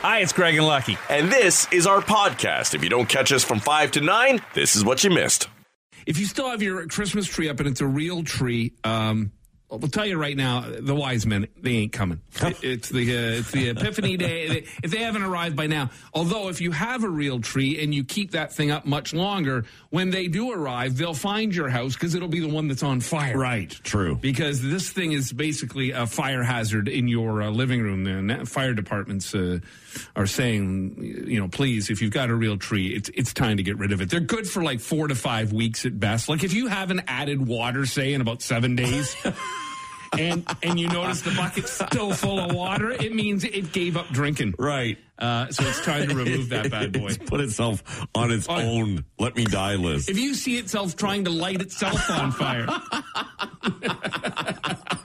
Hi, it's Craig and Lucky. And this is our podcast. If you don't catch us from 5 to 9, this is what you missed. If you still have your Christmas tree up and it's a real tree, um, I'll tell you right now, the wise men they ain't coming. It, it's the uh, it's the Epiphany Day. If they haven't arrived by now, although if you have a real tree and you keep that thing up much longer, when they do arrive, they'll find your house because it'll be the one that's on fire. Right. True. Because this thing is basically a fire hazard in your uh, living room. The fire departments uh, are saying, you know, please, if you've got a real tree, it's it's time to get rid of it. They're good for like four to five weeks at best. Like if you haven't added water, say in about seven days. and and you notice the bucket's still full of water, it means it gave up drinking. Right. Uh, so it's time to remove that bad boy. It's put itself on its On- own let me die list. If you see itself trying to light itself on fire.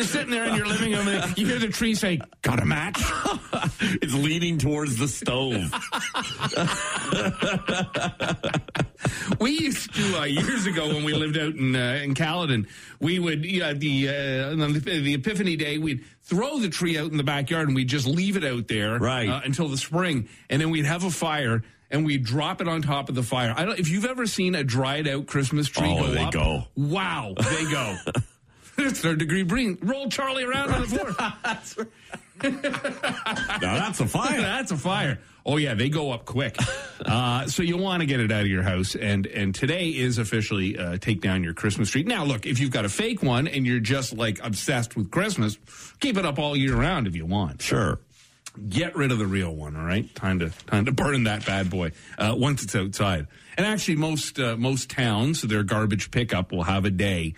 You're sitting there in your living room and you hear the tree say, Got a match? it's leaning towards the stove. we used to uh, years ago when we lived out in uh, in Caledon, we would yeah, the uh, on the the Epiphany Day we'd throw the tree out in the backyard and we'd just leave it out there Right. uh, until the spring, and then we'd have a fire. And we drop it on top of the fire. I don't. If you've ever seen a dried out Christmas tree Oh, go they up, go. Wow, they go. it's third degree breathing. Roll Charlie around on the floor. Now that's a fire. That's a fire. Oh yeah, they go up quick. Uh, so you want to get it out of your house, and and today is officially uh, take down your Christmas tree. Now look, if you've got a fake one and you're just like obsessed with Christmas, keep it up all year round if you want. Sure. Get rid of the real one. All right, time to time to burn that bad boy uh, once it's outside. And actually, most uh, most towns their garbage pickup will have a day.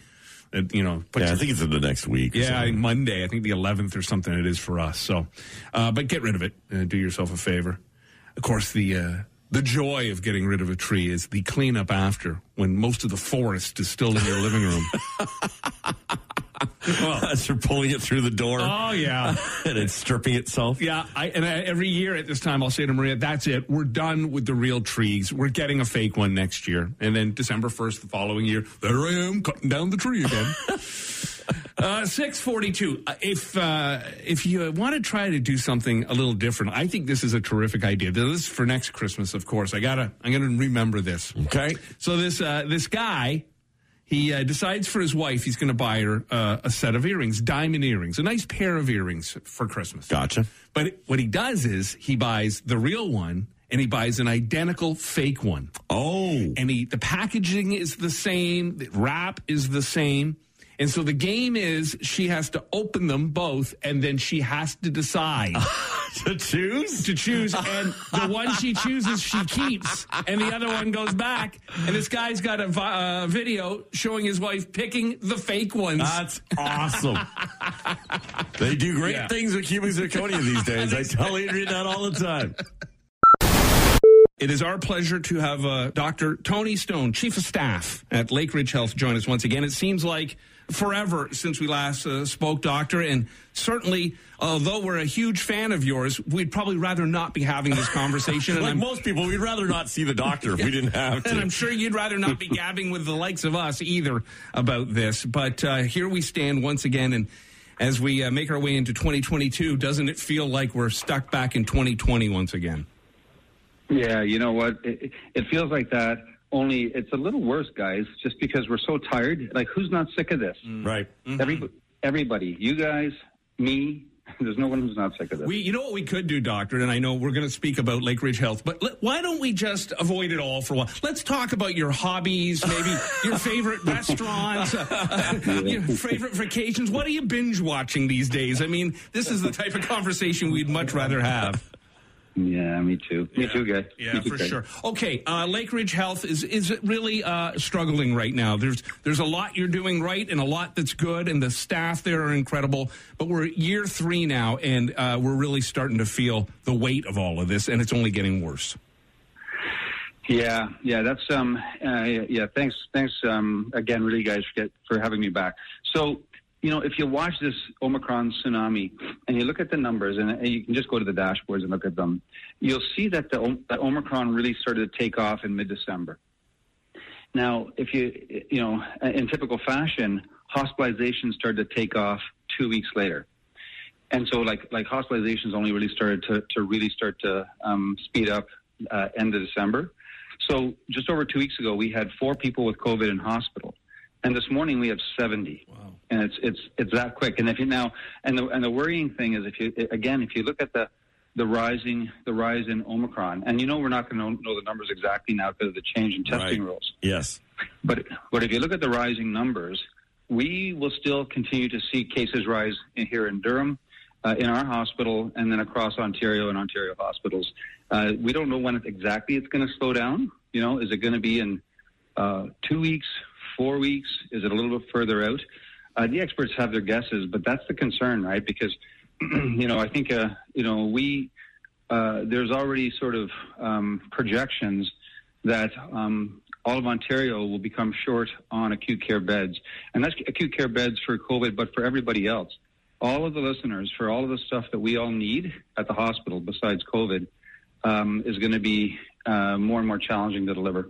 You know, Yeah, I think it's in the next week. yeah, Monday. I think the 11th or something it is for us. So, uh, but get rid of it. Uh, do yourself a favor. Of course, the uh, the joy of getting rid of a tree is the cleanup after, when most of the forest is still in your living room. Well, as you're pulling it through the door oh yeah, and it's stripping itself. yeah. I, and I, every year at this time, I'll say to Maria, "That's it. We're done with the real trees. We're getting a fake one next year." And then December 1st, the following year, there I am cutting down the tree again. Uh, six forty-two. Uh, if uh, if you want to try to do something a little different, I think this is a terrific idea. This is for next Christmas, of course. I gotta, I'm gonna remember this. Okay. So this uh, this guy, he uh, decides for his wife, he's going to buy her uh, a set of earrings, diamond earrings, a nice pair of earrings for Christmas. Gotcha. But what he does is he buys the real one and he buys an identical fake one Oh. and he, the packaging is the same, the wrap is the same. And so the game is she has to open them both and then she has to decide to choose? to choose. And the one she chooses, she keeps, and the other one goes back. And this guy's got a vi- uh, video showing his wife picking the fake ones. That's awesome. they do great Yeah. things with cubic zirconia these days. I tell Adrian that all the time. It is our pleasure to have uh, Dr. Tony Stone, Chief of Staff at Lakeridge Health, join us once again. It seems like forever since we last uh, spoke, Doctor, and certainly, although we're a huge fan of yours, we'd probably rather not be having this conversation. and Like I'm, most people, we'd rather not see the doctor if we didn't have and I'm sure you'd rather not be gabbing with the likes of us either about this. But uh, here we stand once again, and as we uh, make our way into 2022, doesn't it feel like we're stuck back in 2020 once again? Yeah, you know what? It, it feels like that. Only it's a little worse, guys. Just because we're so tired. Like, who's not sick of this? Right. Every, everybody, you guys, me. There's no one who's not sick of this. We, you know what we could do, doctor, and I know we're going to speak about Lakeridge Health, but let, why don't we just avoid it all for a while? Let's talk about your hobbies, maybe your favorite restaurants, uh, your favorite vacations. What are you binge watching these days? I mean, this is the type of conversation we'd much rather have. Yeah, me too. Me too, guys. Yeah, too, for guys. sure. Okay, uh, Lakeridge Health is is really uh, struggling right now. There's there's a lot you're doing right and a lot that's good, and the staff there are incredible. But we're year three now, and uh, we're really starting to feel the weight of all of this, and it's only getting worse. Yeah, yeah, that's um, uh, yeah. Thanks, thanks um, again, really, guys, for, get, for having me back. So, you know, if you watch this Omicron tsunami and you look at the numbers, and, you can just go to the dashboards and look at them, you'll see that the that Omicron really started to take off in mid-December. Now, if you, you know, in typical fashion, hospitalizations started to take off two weeks later. and so like like hospitalizations only really started to to really start to um, speed up uh, end of December. So just over two weeks ago, we had four people with COVID in hospital, and this morning we have seventy. Wow. And it's it's it's that quick. And if you now and the and the worrying thing is if you again if you look at the the rising the rise in Omicron, and you know we're not going to know the numbers exactly now because of the change in testing Right. rules. Yes. But but if you look at the rising numbers, we will still continue to see cases rise in, here in Durham, uh, in our hospital, and then across Ontario and Ontario hospitals. Uh, we don't know when it, exactly it's going to slow down. You know, is it going to be in uh, two weeks, four weeks? Is it a little bit further out? Uh, the experts have their guesses, but that's the concern, right? Because you know, I think uh, you know we uh, there's already sort of um, projections that um, all of Ontario will become short on acute care beds, and that's acute care beds for COVID, but for everybody else. All of the listeners, for all of the stuff that we all need at the hospital besides COVID, um, is going to be uh, more and more challenging to deliver.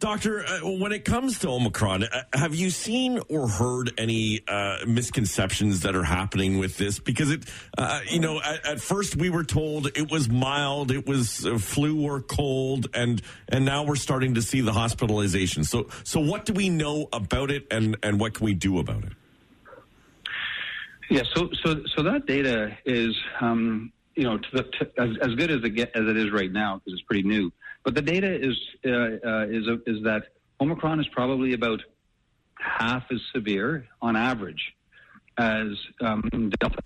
Doctor, uh, when it comes to Omicron, uh, have you seen or heard any uh, misconceptions that are happening with this? Because it, uh, you know, at, at first we were told it was mild, it was uh, flu or cold, and and now we're starting to see the hospitalization. So, so what do we know about it, and and what can we do about it? Yeah, so so so that data is um, you know to the, to, as, as good as it get, as it is right now because it's pretty new. But the data is uh, uh, is a, is that Omicron is probably about half as severe on average as um, Delta.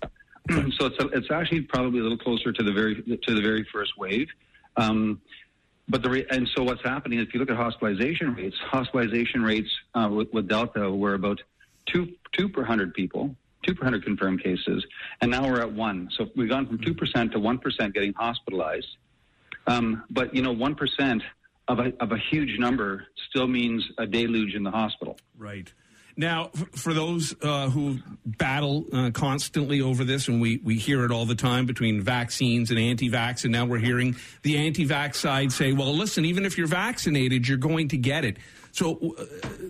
so it's a, it's actually probably a little closer to the very to the very first wave. Um, but the re- and so what's happening if you look at hospitalization rates, hospitalization rates uh, with, with Delta were about two two per hundred people, two per hundred confirmed cases, and now we're at one. So we've gone from two percent to one percent getting hospitalized. Um, but you know, one percent of a of a huge number still means a deluge in the hospital. Right. Now, for those uh, who battle uh, constantly over this, and we, we hear it all the time between vaccines and anti vax, and now we're hearing the anti vax side say, well, listen, even if you're vaccinated, you're going to get it. So uh,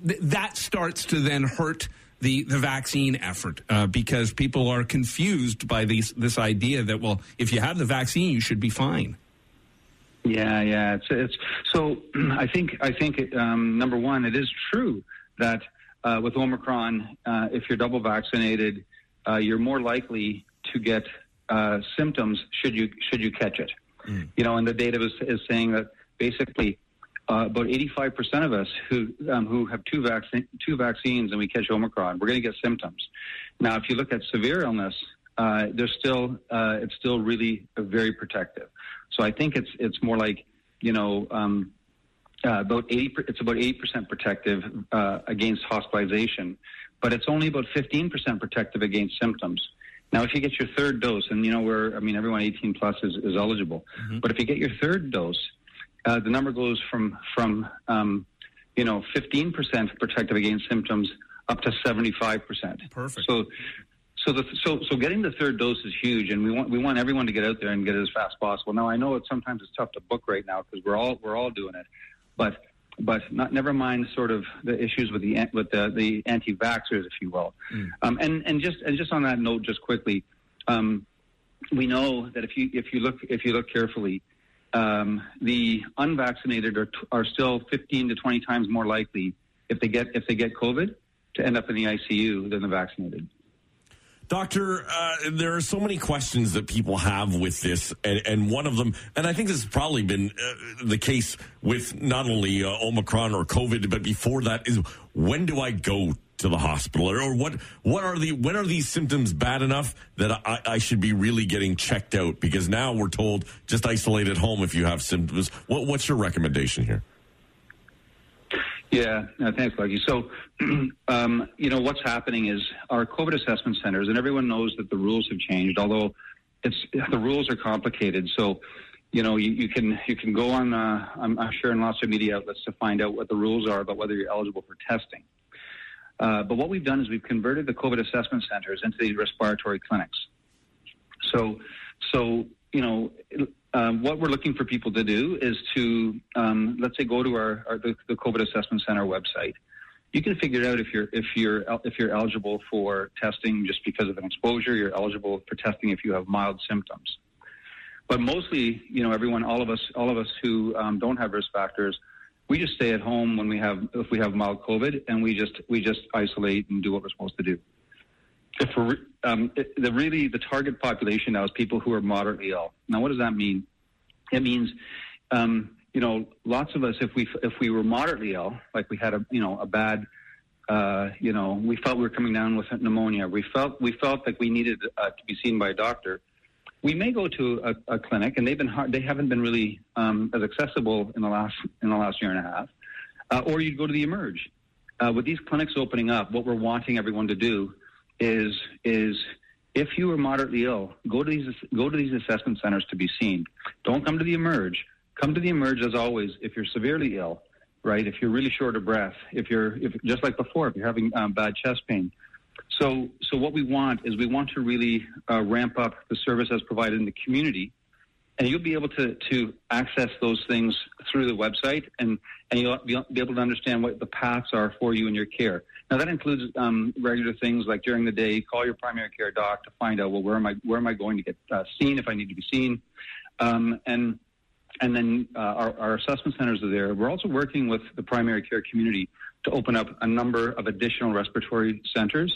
th- that starts to then hurt the, the vaccine effort uh, because people are confused by these, this idea that, well, if you have the vaccine, you should be fine. Yeah, yeah. It's it's so. I think I think um, number one, it is true that uh, with Omicron, uh, if you're double vaccinated, uh, you're more likely to get uh, symptoms should you should you catch it. You know, and the data is, is saying that basically uh, about 85% of us who um, who have two vaccine two vaccines and we catch Omicron, we're going to get symptoms. Now, if you look at severe illness, uh, there's still uh, it's still really very protective. So I think it's it's more like you know um, uh, about 80 it's about 80% protective uh, against hospitalization, but it's only about 15% protective against symptoms. Now, if you get your third dose, and you know where I mean everyone 18 plus is, is eligible, but if you get your third dose, uh, the number goes from from um, you know 15% protective against symptoms up to 75%. Perfect. So, so the so so getting the third dose is huge, and we want we want everyone to get out there and get it as fast as possible. Now, I know it sometimes it's tough to book right now because we're all we're all doing it, but but not never mind sort of the issues with the with the the anti-vaxxers, if you will. Um, and and just and just on that note, just quickly, um, we know that if you if you look if you look carefully, um, the unvaccinated are, t- are still 15 to 20 times more likely if they get if they get COVID to end up in the ICU than the vaccinated. Doctor, uh, there are so many questions that people have with this, and, and one of them, and I think this has probably been uh, the case with not only uh, Omicron or COVID, but before that, is when do I go to the hospital, or, or what? What are the when are these symptoms bad enough that I, I should be really getting checked out? Because now we're told just isolate at home if you have symptoms. What, what's your recommendation here? Yeah, no, thanks, Lucky. So, um, you know, what's happening is our COVID assessment centers, and everyone knows that the rules have changed, although it's the rules are complicated. So, you know, you, you can you can go on, uh, I'm, I'm sure, in lots of media outlets to find out what the rules are about whether you're eligible for testing. Uh, but what we've done is we've converted the COVID assessment centers into these respiratory clinics. So, so you know, um, what we're looking for people to do is to, um, let's say, go to our, our the, the COVID Assessment Center website you can figure out if you're if you're if you're eligible for testing just because of an exposure. You're eligible for testing if you have mild symptoms. But mostly, you know, everyone, all of us, all of us who um, don't have risk factors, we just stay at home when we have if we have mild COVID, and we just we just isolate and do what we're supposed to do. If um, it, the really the target population now is people who are moderately ill. Now, what does that mean? It means, um, you know, lots of us, if we if we were moderately ill, like we had a you know a bad, uh, you know, we felt we were coming down with pneumonia. We felt we felt like we needed uh, to be seen by a doctor we may go to a, a clinic, and they've been hard, they haven't been really um, as accessible in the last in the last year and a half. Uh, or you'd go to the Emerge. Uh, with these clinics opening up, what we're wanting everyone to do is is if you are moderately ill, go to these go to these assessment centers to be seen. Don't come to the Emerge. Come to the Emerge as always. If you're severely ill, right? If you're really short of breath, if you're if just like before, if you're having um, bad chest pain, so, so what we want is we want to really uh, ramp up the service as provided in the community, and you'll be able to to access those things through the website, and and you'll be able to understand what the paths are for you in your care. Now that includes um, regular things like during the day, call your primary care doc to find out well where am I where am I going to get uh, seen if I need to be seen, um, and and then uh, our, our assessment centers are there. We're also working with the primary care community to open up a number of additional respiratory centers.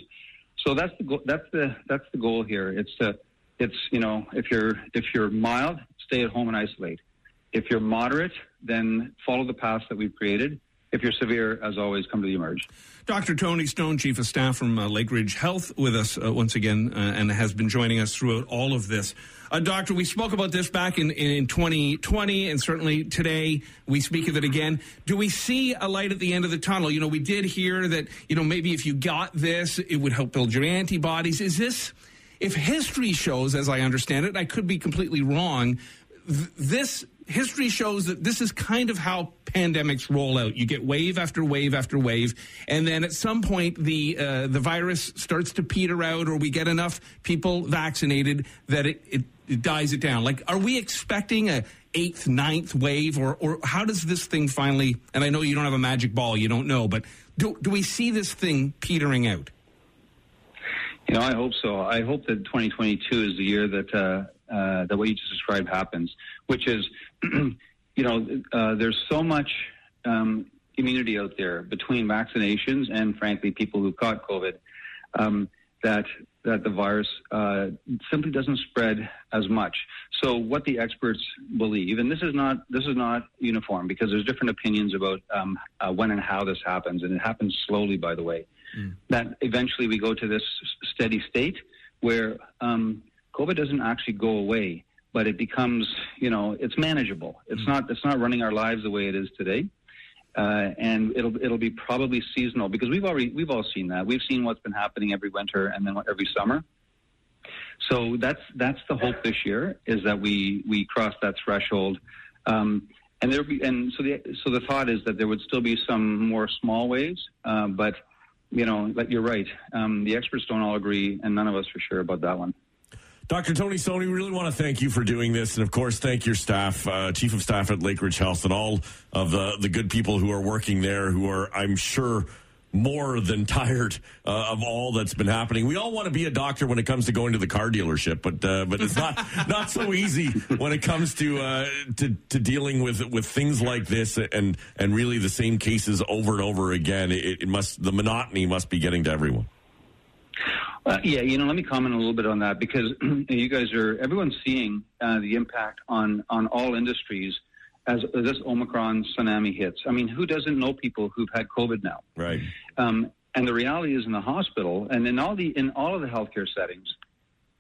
So that's the go- that's the that's the goal here. It's to, it's you know if you're if you're mild, stay at home and isolate. If you're moderate, then follow the paths that we've created. If you're severe, as always, come to the Emerge. Dr. Tony Stone, Chief of Staff from uh, Lakeridge Health, with us uh, once again uh, and has been joining us throughout all of this. Uh, doctor, we spoke about this back in, in 2020, and certainly today we speak of it again. Do we see a light at the end of the tunnel? You know, we did hear that, you know, maybe if you got this, it would help build your antibodies. Is this, if history shows, as I understand it, I could be completely wrong, th- this history shows that this is kind of how pandemics roll out. You get wave after wave after wave, and then at some point the uh, the virus starts to peter out, or we get enough people vaccinated that it, it, it dies it down. Like, are we expecting a eighth, ninth wave, or or how does this thing finally? And I know you don't have a magic ball, you don't know, but do do we see this thing petering out? You know, I hope so. I hope that 2022 is the year that uh, uh, that what you just described happens, which is, you know, uh, there's so much um, immunity out there between vaccinations and, frankly, people who caught COVID um, that that the virus uh, simply doesn't spread as much. So, what the experts believe, and this is not this is not uniform because there's different opinions about um, uh, when and how this happens, and it happens slowly, by the way. Mm. That eventually we go to this steady state where um, COVID doesn't actually go away, but it becomes, you know, it's manageable. It's mm-hmm. not it's not running our lives the way it is today. Uh, and it'll it'll be probably seasonal because we've already we've all seen that we've seen what's been happening every winter and then every summer. So that's that's the hope this year is that we we cross that threshold, um, and there be and so the so the thought is that there would still be some more small waves, uh, but you know, but you're right. Um, the experts don't all agree, and none of us are sure about that one. Dr. Tony Stone, we really want to thank you for doing this. And of course, thank your staff, uh, Chief of Staff at Lakeridge Health, and all of the, the good people who are working there who are, I'm sure, more than tired uh, of all that's been happening. We all want to be a doctor when it comes to going to the car dealership, but uh, but it's not not so easy when it comes to, uh, to to dealing with with things like this and and really the same cases over and over again. It, it must the monotony must be getting to everyone. Uh, yeah, you know, let me comment a little bit on that because you guys are everyone's seeing uh, the impact on on all industries as, this Omicron tsunami hits. I mean, who doesn't know people who've had COVID now? Right. Um, and the reality is, in the hospital and in all the in all of the healthcare settings,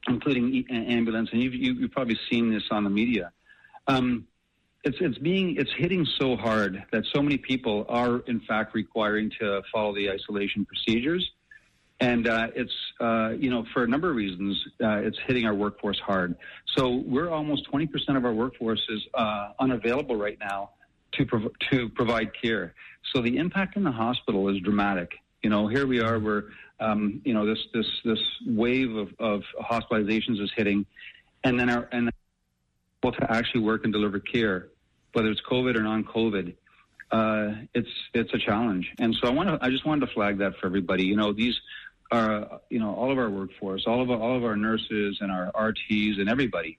including ambulance, and you've, you've probably seen this on the media. Um, it's it's being it's hitting so hard that so many people are in fact requiring to follow the isolation procedures and uh, it's uh, you know for a number of reasons uh, it's hitting our workforce hard. So we're almost 20% of our workforce is uh, unavailable right now to prov- to provide care. So the impact in the hospital is dramatic. You know, here we are, where um, you know this this this wave of, of hospitalizations is hitting, and then our and able to actually work and deliver care, whether it's COVID or non-COVID. uh, it's it's a challenge. And so I want to I just wanted to flag that for everybody. You know, these are you know all of our workforce, all of our, all of our nurses and our RTs and everybody.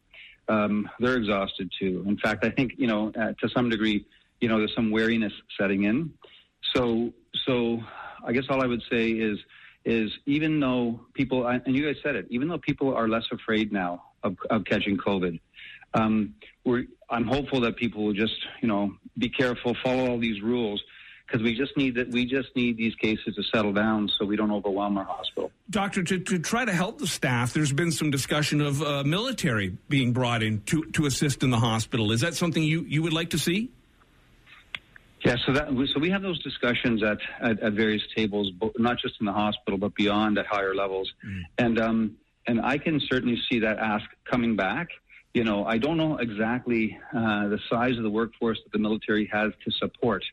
Um, they're exhausted too. In fact, I think you know uh, to some degree, you know, there's some wariness setting in. So so I guess all I would say is is even though people and you guys said it, even though people are less afraid now of, of catching COVID, um, I'm hopeful that people will just you know be careful, follow all these rules because we just need that we just need these cases to settle down so we don't overwhelm our hospital. Doctor, to, to try to help the staff, there's been some discussion of uh, military being brought in to, to assist in the hospital. Is that something you, you would like to see? Yeah, so that so we have those discussions at, at, at various tables, not just in the hospital, but beyond at higher levels, mm. and um, and I can certainly see that ask coming back. You know, I don't know exactly uh, the size of the workforce that the military has to support,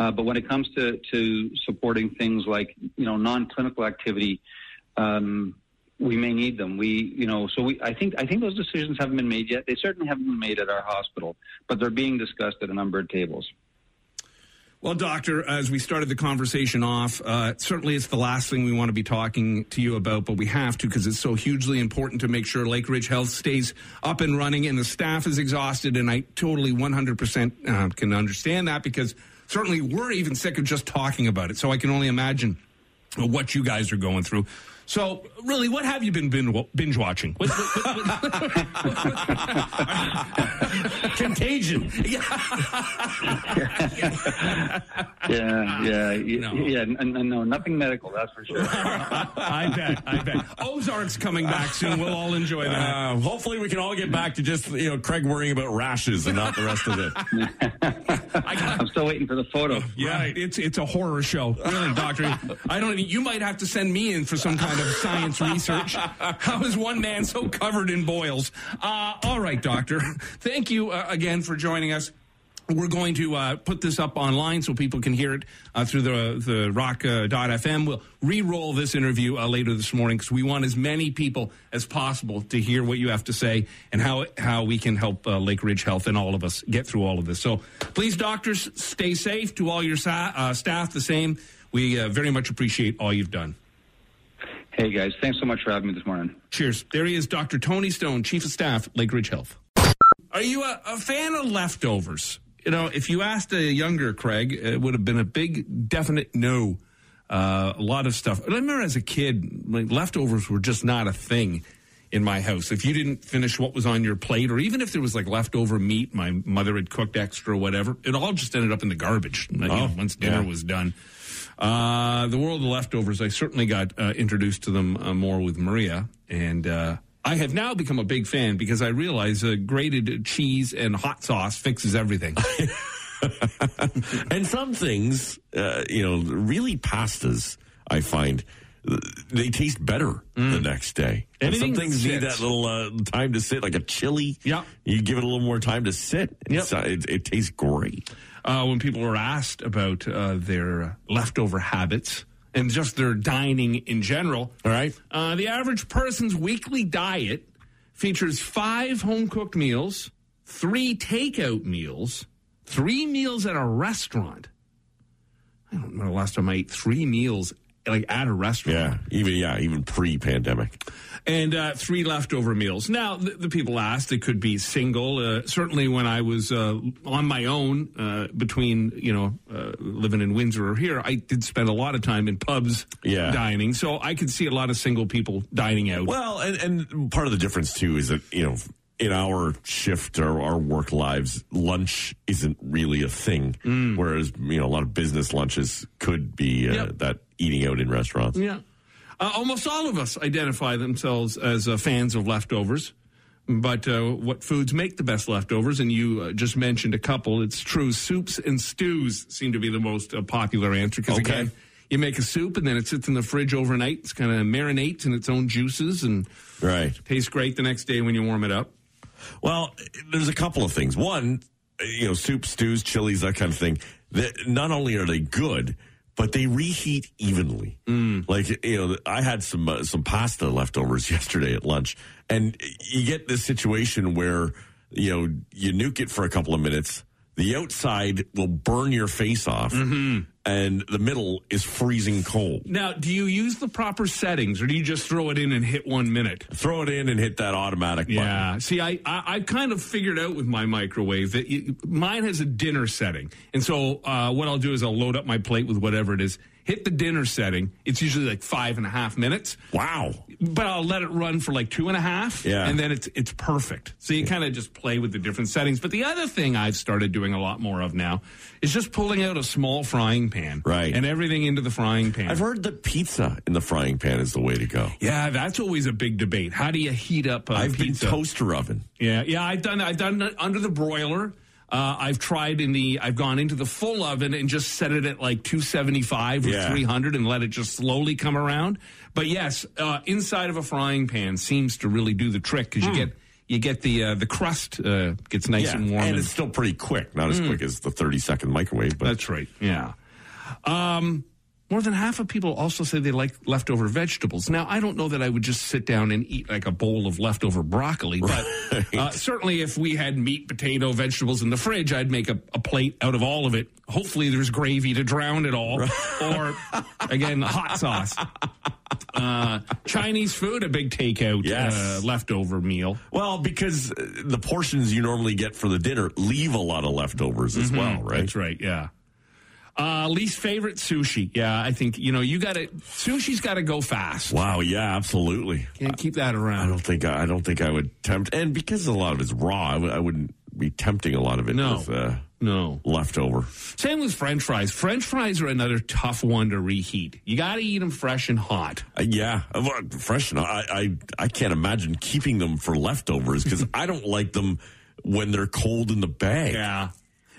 uh, but when it comes to to supporting things like you know non-clinical activity, um, we may need them. We, you know, so we. I think I think those decisions haven't been made yet. They certainly haven't been made at our hospital, but they're being discussed at a number of tables. Well, doctor, as we started the conversation off, uh, certainly it's the last thing we want to be talking to you about, but we have to because it's so hugely important to make sure Lakeridge Health stays up and running and the staff is exhausted. And I totally 100% uh, can understand that because certainly we're even sick of just talking about it. So I can only imagine what you guys are going through. So, really, what have you been binge watching? What, what, what, Contagion. yeah, yeah, no. yeah. no, nothing medical. That's for sure. I bet. I bet. Ozark's coming back soon. We'll all enjoy that. Uh, hopefully, we can all get back to just you know Craig worrying about rashes and not the rest of it. I am still waiting for the photo. Yeah, right. it's it's a horror show, really, Doctor. I don't. Even, You might have to send me in for some kind of science research. How is one man so covered in boils? Uh, all right, Doctor. Thank you uh, again for joining us. We're going to uh, put this up online so people can hear it uh, through the the rock.fm. Uh, we'll re-roll this interview uh, later this morning because we want as many people as possible to hear what you have to say and how how we can help uh, Lakeridge Health and all of us get through all of this. So please, doctors, stay safe. To all your sa- uh, staff, the same. We very much appreciate all you've done. Hey guys, thanks so much for having me this morning. Cheers. There he is, Dr. Tony Stone, Chief of Staff, Lakeridge Health. Are you a, a fan of leftovers? you know, if you asked a younger Craig, it would have been a big, definite no. Uh, a lot of stuff. I remember as a kid, like leftovers were just not a thing in my house. If you didn't finish what was on your plate, or even if there was like leftover meat, my mother had cooked extra, or whatever, it all just ended up in the garbage oh, know, once dinner yeah. was done. Uh, the world of leftovers, I certainly got uh, introduced to them uh, more with Maria, and uh, I have now become a big fan because I realize uh, grated cheese and hot sauce fixes everything. and some things, uh, you know, really pastas, I find they taste better mm. the next day. And some things need that little uh, time to sit, like a chili. Yeah, you give it a little more time to sit. Yep. It, it, tastes great. Uh, when people were asked about uh, their leftover habits, and just their dining in general. All right. Uh, the average person's weekly diet features five home cooked meals, three takeout meals, three meals at a restaurant. I don't remember the last time I ate three meals like at a restaurant. Yeah, even yeah, even pre-pandemic and uh, three leftover meals. Now, the, the, people asked, it could be single. Uh, certainly, when I was uh, on my own uh, between, you know, uh, living in Windsor or here, I did spend a lot of time in pubs yeah. dining. So I could see a lot of single people dining out. Well, and, and part of the difference, too, is that, you know, in our shift or our work lives, lunch isn't really a thing. Mm. Whereas, you know, a lot of business lunches could be uh, yep. that eating out in restaurants. Yeah. Uh, almost all of us identify themselves as uh, fans of leftovers. But uh, what foods make the best leftovers? And you uh, just mentioned a couple. It's true. Soups and stews seem to be the most uh, popular answer. Because okay. again, you make a soup and then it sits in the fridge overnight. It's kind of marinates in its own juices and right. tastes great the next day when you warm it up. Well, there's a couple of things. One, you know, soup, stews, chilies, that kind of thing. That not only are they good, but they reheat evenly. Mm. Like you know, I had some uh, some pasta leftovers yesterday at lunch, and you get this situation where you know you nuke it for a couple of minutes. the outside will burn your face off, Mm-hmm. And the middle is freezing cold. Now, do you use the proper settings or do you just throw it in and hit one minute? Throw it in and hit that automatic button. Yeah. See, I, I, I kind of figured out with my microwave that you, mine has a dinner setting. And so uh, what I'll do is I'll load up my plate with whatever it is, hit the dinner setting. It's usually like five and a half minutes. Wow. but I'll let it run for like two and a half, Yeah. and then it's it's perfect. So you kind of just play with the different settings. But the other thing I've started doing a lot more of now is just pulling out a small frying pan, Right. and everything into the frying pan. I've heard that pizza in the frying pan is the way to go. yeah, that's always a big debate. How do you heat up? Uh, I've pizza? been toaster oven. Yeah, yeah, I've done I've done it under the broiler. Uh, I've tried in the I've gone into the full oven and just set it at like 275 or Yeah. 300 and let it just slowly come around. But yes, uh, inside of a frying pan seems to really do the trick because you get you get the uh, the crust uh, gets nice Yeah, and warm. and and- it's still pretty quick. Not as quick as the 30 second microwave, but that's right. Yeah. Um, more than half of people also say they like leftover vegetables. Now, I don't know that I would just sit down and eat like a bowl of leftover broccoli, but uh, certainly if we had meat, potato, vegetables in the fridge, I'd make a, a plate out of all of it. Hopefully, there's gravy to drown it all, or again, hot sauce. Uh, Chinese food, a big takeout, Yes. uh, leftover meal. well, because uh, the portions you normally get for the dinner leave a lot of leftovers as well, right? That's right. Yeah. Uh, least favorite sushi. Yeah, I think you know you got to sushi's got to go fast. Wow, yeah, absolutely. Can't keep that around. I don't think I don't think I would tempt, and because a lot of it's raw, I w- I wouldn't be tempting a lot of it No. with uh, No. leftover. Same with French fries. French fries are another tough one to reheat. You got to eat them fresh and hot. Uh, yeah, uh, well, fresh. and I, I I can't imagine keeping them for leftovers because I don't like them when they're cold in the bag. Yeah.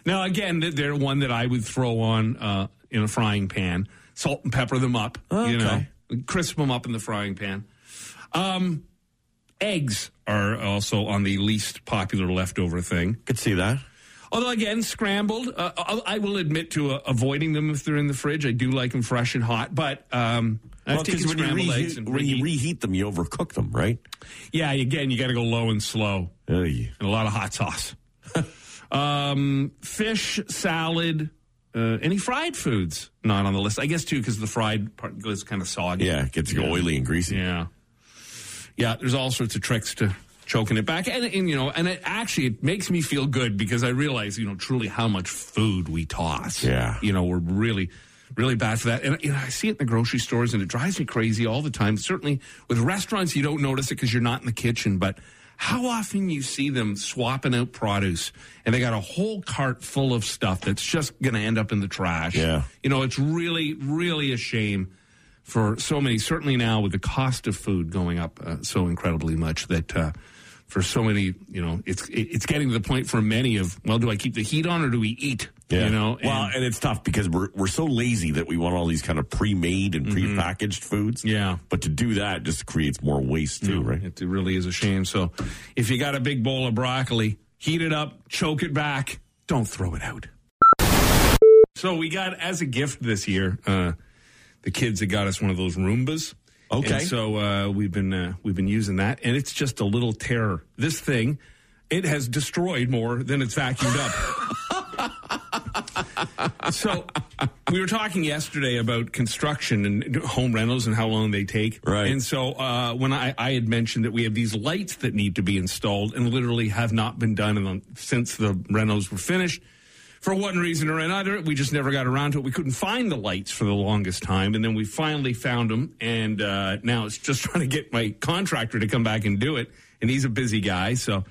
Now again, they're one that I would throw on uh, in a frying pan, salt and pepper them up. You know, crisp them up in the frying pan. Um, eggs are also on the least popular leftover thing. Could see that. Although again, scrambled, uh, I I will admit to uh, avoiding them if they're in the fridge. I do like them fresh and hot, but um, Well, because when you scrambled eggs reheat, and when you reheat. them, you overcook them, right? yeah, again, you got to go low and slow, and a lot of hot sauce. um, fish salad. Uh, any fried foods not on the list? I guess too because the fried part goes kind of soggy. Yeah, it gets oily and greasy. Yeah. Yeah, there's all sorts of tricks to choking it back. And, and you know, and it actually it makes me feel good because I realize, you know, truly how much food we toss. Yeah. You know, we're really really bad for that. And you know, I see it in the grocery stores and it drives me crazy all the time. Certainly with restaurants you don't notice it because you're not in the kitchen, but how often you see them swapping out produce and they got a whole cart full of stuff that's just going to end up in the trash. Yeah. You know, it's really really a shame for so many, certainly now with the cost of food going up uh, so incredibly much that uh, for so many, you know, it's it's getting to the point for many of, well, do I keep the heat on or do we eat? Yeah. You know, well, and- and it's tough because we're we're so lazy that we want all these kind of pre-made and pre-packaged foods. Mm-hmm. Yeah. But to do that just creates more waste too, right? It really is a shame. So if you got a big bowl of broccoli, heat it up, choke it back, don't throw it out. So we got as a gift this year, uh, the kids had got us one of those Roombas. Okay. And so uh, we've been uh, we've been using that, and it's just a little terror. This thing, it has destroyed more than it's vacuumed up. so we were talking yesterday about construction and home rentals and how long they take. Right. And so uh, when I, I had mentioned that we have these lights that need to be installed and literally have not been done in the, since the renos were finished. For one reason or another, we just never got around to it. We couldn't find the lights for the longest time, and then we finally found them. And uh, now it's just trying to get my contractor to come back and do it. And he's a busy guy, so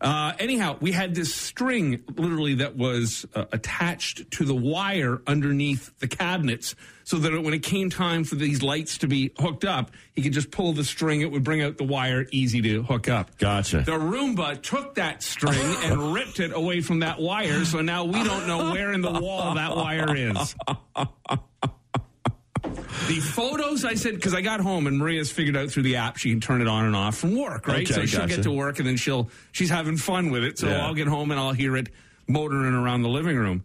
uh, anyhow, we had this string literally that was uh, attached to the wire underneath the cabinets so that when it came time for these lights to be hooked up, he could just pull the string. It would bring out the wire easy to hook up. Gotcha. The Roomba took that string and ripped it away from that wire. So now we don't know where in the wall that wire is. The photos I said because I got home and Maria's figured out through the app she can turn it on and off from work, right? Okay, so she'll gotcha. get to work and then she'll she's having fun with it. So Yeah. I'll get home and I'll hear it motoring around the living room,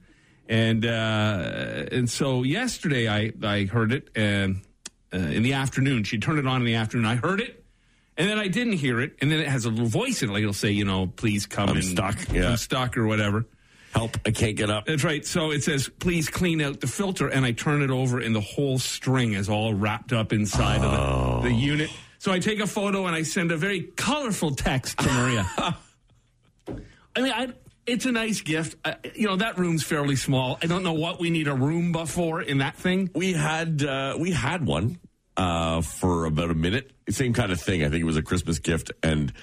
and uh, and so yesterday I I heard it and uh, in the afternoon she turned it on in the afternoon. I heard it. And then I didn't hear it, and then it has a little voice in it. Like it'll say, you know, please come I'm and stuck, yeah. I'm stuck or whatever. Help! I can't get up. That's right. So it says, please clean out the filter, and I turn it over, and the whole string is all wrapped up inside of the, the unit. So I take a photo and I send a very colorful text to Maria. I mean, I, it's a nice gift. I, you know, that room's fairly small. I don't know what we need a Roomba for in that thing. We had uh, we had one uh, for about a minute. Same kind of thing. I think it was a Christmas gift, and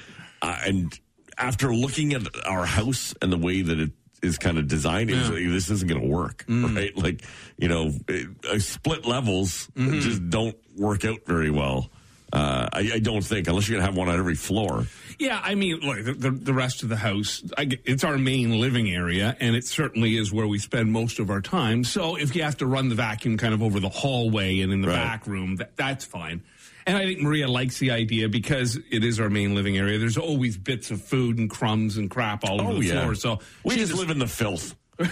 uh, and after looking at our house and the way that it is kind of designing was like, this isn't going to work, right? Like you know, it, uh, split levels just don't work out very well. Uh, I, I don't think unless you're going to have one on every floor. Yeah, I mean, look, the, the, the rest of the house, I get, it's our main living area, and it certainly is where we spend most of our time. So if you have to run the vacuum kind of over the hallway and in the Right. back room, that, that's fine. And I think Maria likes the idea because it is our main living area. There's always bits of food and crumbs and crap all over Oh the yeah, floor. So we just live in the filth. I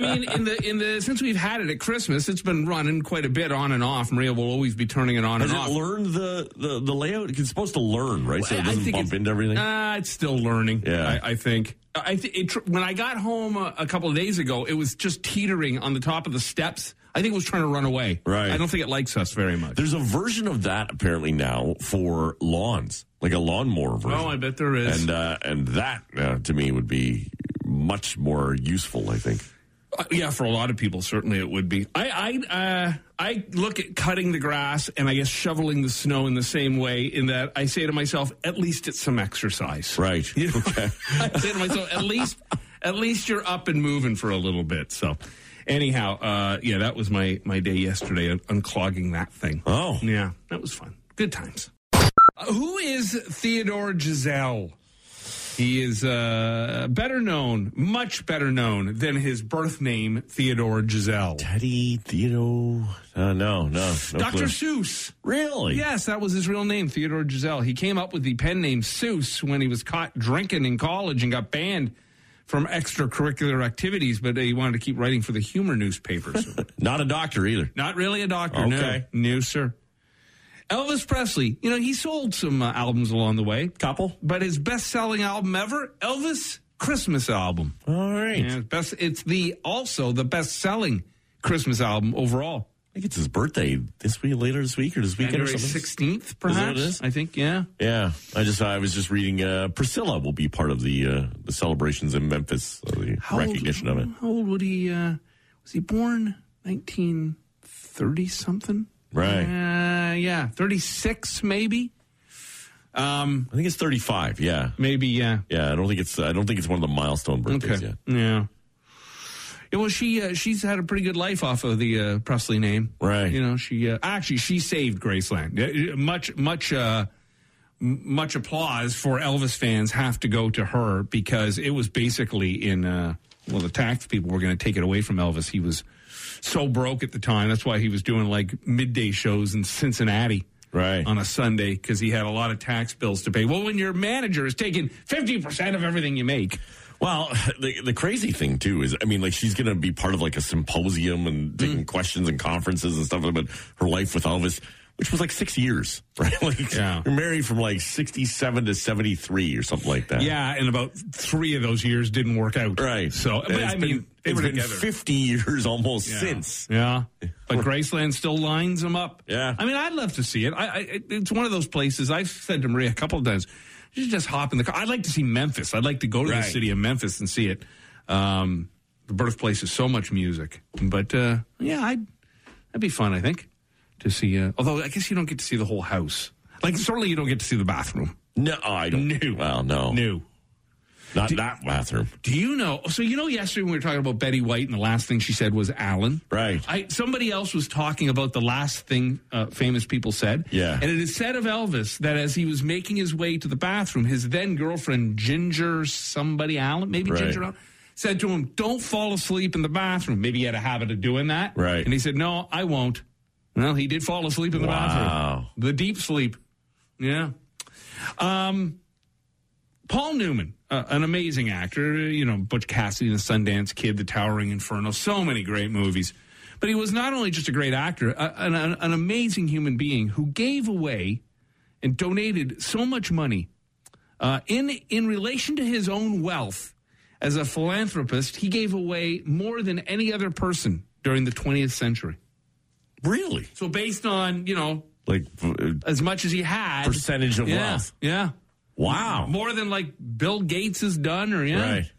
mean, in the in the since we've had it at Christmas, it's been running quite a bit on and off. Maria will always be turning it on Has and it off. learned the, the, the layout? It's supposed to learn, right? So it doesn't bump into everything. Uh, it's still learning. Yeah. I, I think. I th- it, tr- when I got home a, a couple of days ago, it was just teetering on the top of the steps. I think it was trying to run away. Right. I don't think it likes us very much. There's a version of that apparently now for lawns, like a lawnmower version. oh, I bet there is. and uh, and that uh, to me would be much more useful. I think. Uh, yeah, for a lot of people, certainly it would be. I I uh, I look at cutting the grass and I guess shoveling the snow in the same way. In that I say to myself, at least it's some exercise. Right. You know? Okay. I say to myself, at least at least you're up and moving for a little bit. So. Anyhow, uh, yeah, that was my, my day yesterday, unclogging that thing. Oh. Yeah, that was fun. Good times. Uh, who is Theodore Geisel? He is uh, better known, much better known than his birth name, Theodore Geisel. Teddy Theodore. Uh, no, no, no. Dr. clue. Seuss. Really? Yes, that was his real name, Theodore Geisel. He came up with the pen name Seuss when he was caught drinking in college and got banned from extracurricular activities, but he wanted to keep writing for the humor newspapers. Not a doctor either. Not really a doctor, Okay. no. No, sir. Elvis Presley, you know, he sold some uh, albums along the way, Couple. but his best selling album ever, Elvis Christmas album. All right. Yeah, it's best, it's the also the best selling Christmas album overall. I think it's his birthday this week, later this week, or this weekend January or something. 16th, perhaps. I think, yeah. Yeah, I just I was just reading. Uh, Priscilla will be part of the uh, the celebrations in Memphis, uh, the How old- recognition of it. How old would he? Uh, was he born 1930 something? Right. Uh, yeah, 36 maybe. Um, I think it's thirty five. Yeah, maybe yeah. yeah. I don't think it's I don't think it's one of the milestone birthdays Okay. yet. Yeah. Yeah, well, she uh, she's had a pretty good life off of the uh, Presley name, Right. You know, she uh, actually she saved Graceland. Much much uh, much applause for Elvis fans have to go to her because it was basically in uh, well the tax people were going to take it away from Elvis. He was so broke at the time. That's why he was doing like midday shows in Cincinnati. Right. On a Sunday because he had a lot of tax bills to pay. Well, when your manager is taking 50% of everything you make, Well, the the crazy thing too is, I mean, like she's going to be part of like a symposium and taking mm. questions and conferences and stuff about her life with Elvis, which was like six years, right? Like Yeah. you're married from like sixty seven to seventy three or something like that. Yeah, and about three of those years didn't work out. right. So, but I it's mean, been, they it's were been together. fifty years almost Yeah. since. Yeah, but Graceland still lines them up. Yeah. I mean, I'd love to see it. I, I it's one of those places. I've said to Maria a couple of times, you just hop in the car. I'd like to see Memphis. I'd like to go to Right. the city of Memphis and see it. Um, the birthplace is so much music, but uh, yeah, I'd that'd be fun. I think to see. Uh, although I guess you don't get to see the whole house. Like certainly you don't get to see the bathroom. No, I don't. No. Well, no, No. not that bathroom. Do you know? So you know, yesterday when we were talking about Betty White, and the last thing she said was Alan. Right. I somebody else was talking about the last thing uh, famous people said. Yeah. And it is said of Elvis that as he was making his way to the bathroom, his then girlfriend Ginger somebody Allen, maybe Right. Ginger Allen, said to him, "Don't fall asleep in the bathroom." Maybe he had a habit of doing that. Right. And he said, "No, I won't." Well, he did fall asleep in the Wow. bathroom. The deep sleep. Yeah. Um, Paul Newman, uh, an amazing actor, you know, Butch Cassidy, and The Sundance Kid, The Towering Inferno, so many great movies. But he was not only just a great actor, a, an, an amazing human being who gave away and donated so much money Uh, in in relation to his own wealth, as a philanthropist, he gave away more than any other person during the 20th century. Really? So based on you know Like uh, as much as he had, percentage of yeah, wealth? yeah, Wow. more than like Bill Gates has done, or yeah, Right.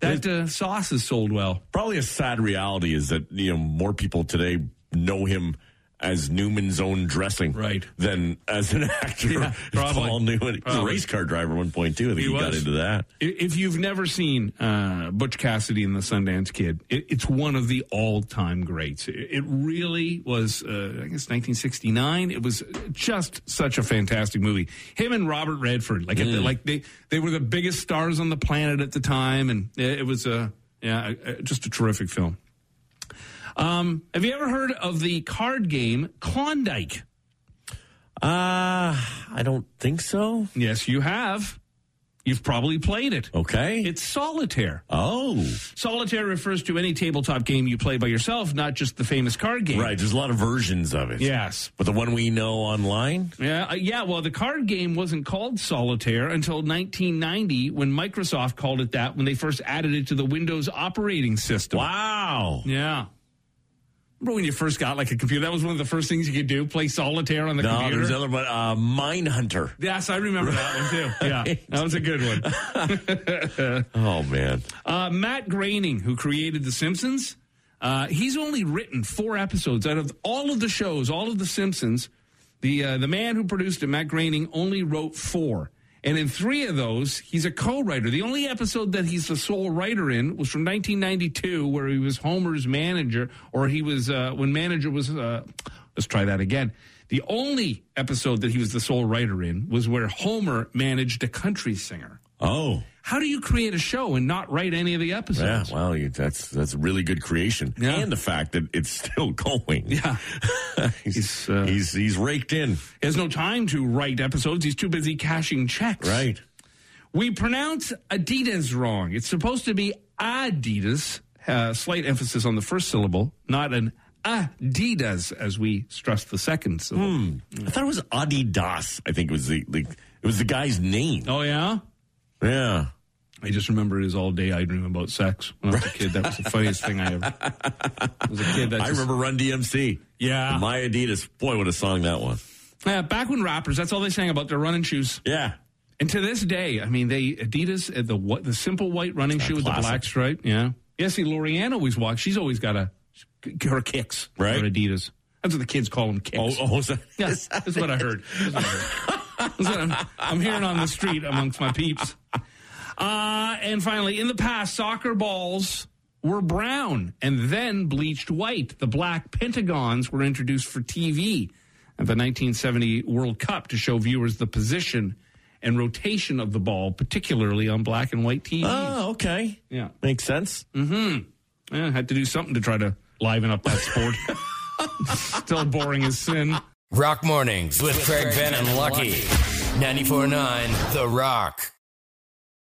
that uh, sauce is sold well. Probably a sad reality is that you know more people today know him as Newman's own dressing, Right. than as an actor. Yeah, probably. Paul Newman. He was a race car driver one point too. I think He he, got into that. If you've never seen uh, Butch Cassidy and the Sundance Kid, it, it's one of the all-time greats. It, it really was, uh, I guess, 1969. It was just such a fantastic movie. Him and Robert Redford, like, at the- like they they were the biggest stars on the planet at the time, and it, was a yeah, uh, just a terrific film. Um, have you ever heard of the card game Klondike? Uh, I don't think so. Yes, you have. You've probably played it. Okay. It's solitaire. oh, Solitaire refers to any tabletop game you play by yourself, not just the famous card game. right. There's a lot of versions of it. Yes. But the one we know online? Yeah, uh, yeah. Well, the card game wasn't called Solitaire until 1990 when Microsoft called it that when they first added it to the Windows operating system. Wow. Yeah. Remember when you first got like a computer? That was one of the first things you could do: play solitaire on the No, computer. there's another one. Uh, Mine Hunter. yes, I remember that one too. Yeah, that was a good one. Oh man. Uh, Matt Groening, who created The Simpsons, uh, he's only written four episodes out of all of the shows, all of The Simpsons. The uh, the man who produced it, Matt Groening, only wrote four, and in three of those, he's a co-writer. The only episode that he's the sole writer in was from 1992, where he was Homer's manager, or he was uh, when manager was. Uh, let's try that again. The only episode that he was the sole writer in was where Homer managed a country singer. Oh. How do you create a show and not write any of the episodes? Yeah, well, you, that's that's really good creation, Yeah. and the fact that it's still going. Yeah. he's, He's, uh, he's he's raked in, He has no time to write episodes. He's too busy cashing checks. right? We pronounce Adidas wrong. It's supposed to be Adidas, uh, slight emphasis on the first syllable, not an Adidas, as we stress the second syllable. I thought it was Adidas. I think it was the, the it was the guy's name. Oh, yeah? Yeah, I just remember it as all day I dream about sex. When I was a kid, that was the funniest thing I ever. I was a kid that I just- remember Run DMC. Yeah. My Adidas. Boy, what a song that was. Yeah, back when rappers, that's all they sang about their running shoes. Yeah. And to this day, I mean, they Adidas uh, the wh- the simple white running shoe with the black stripe. Yeah, yeah. See, Lorianne always walks. She's always got a her kicks Right. Her Adidas. That's what the kids call them kicks. Oh, oh, is that, yeah, that's what I heard. That's what I heard. What I'm, I'm hearing on the street amongst my peeps. Uh, and finally, in the past, soccer balls were brown and then bleached white. The black pentagons were introduced for TV at the 1970 World Cup to show viewers the position and rotation of the ball, particularly on black and white TV. Oh, okay. yeah. Makes sense. Yeah, I had to do something to try to liven up that sport. Still boring as sin. Rock Mornings with Craig Ben and Lucky. 94.9 The Rock.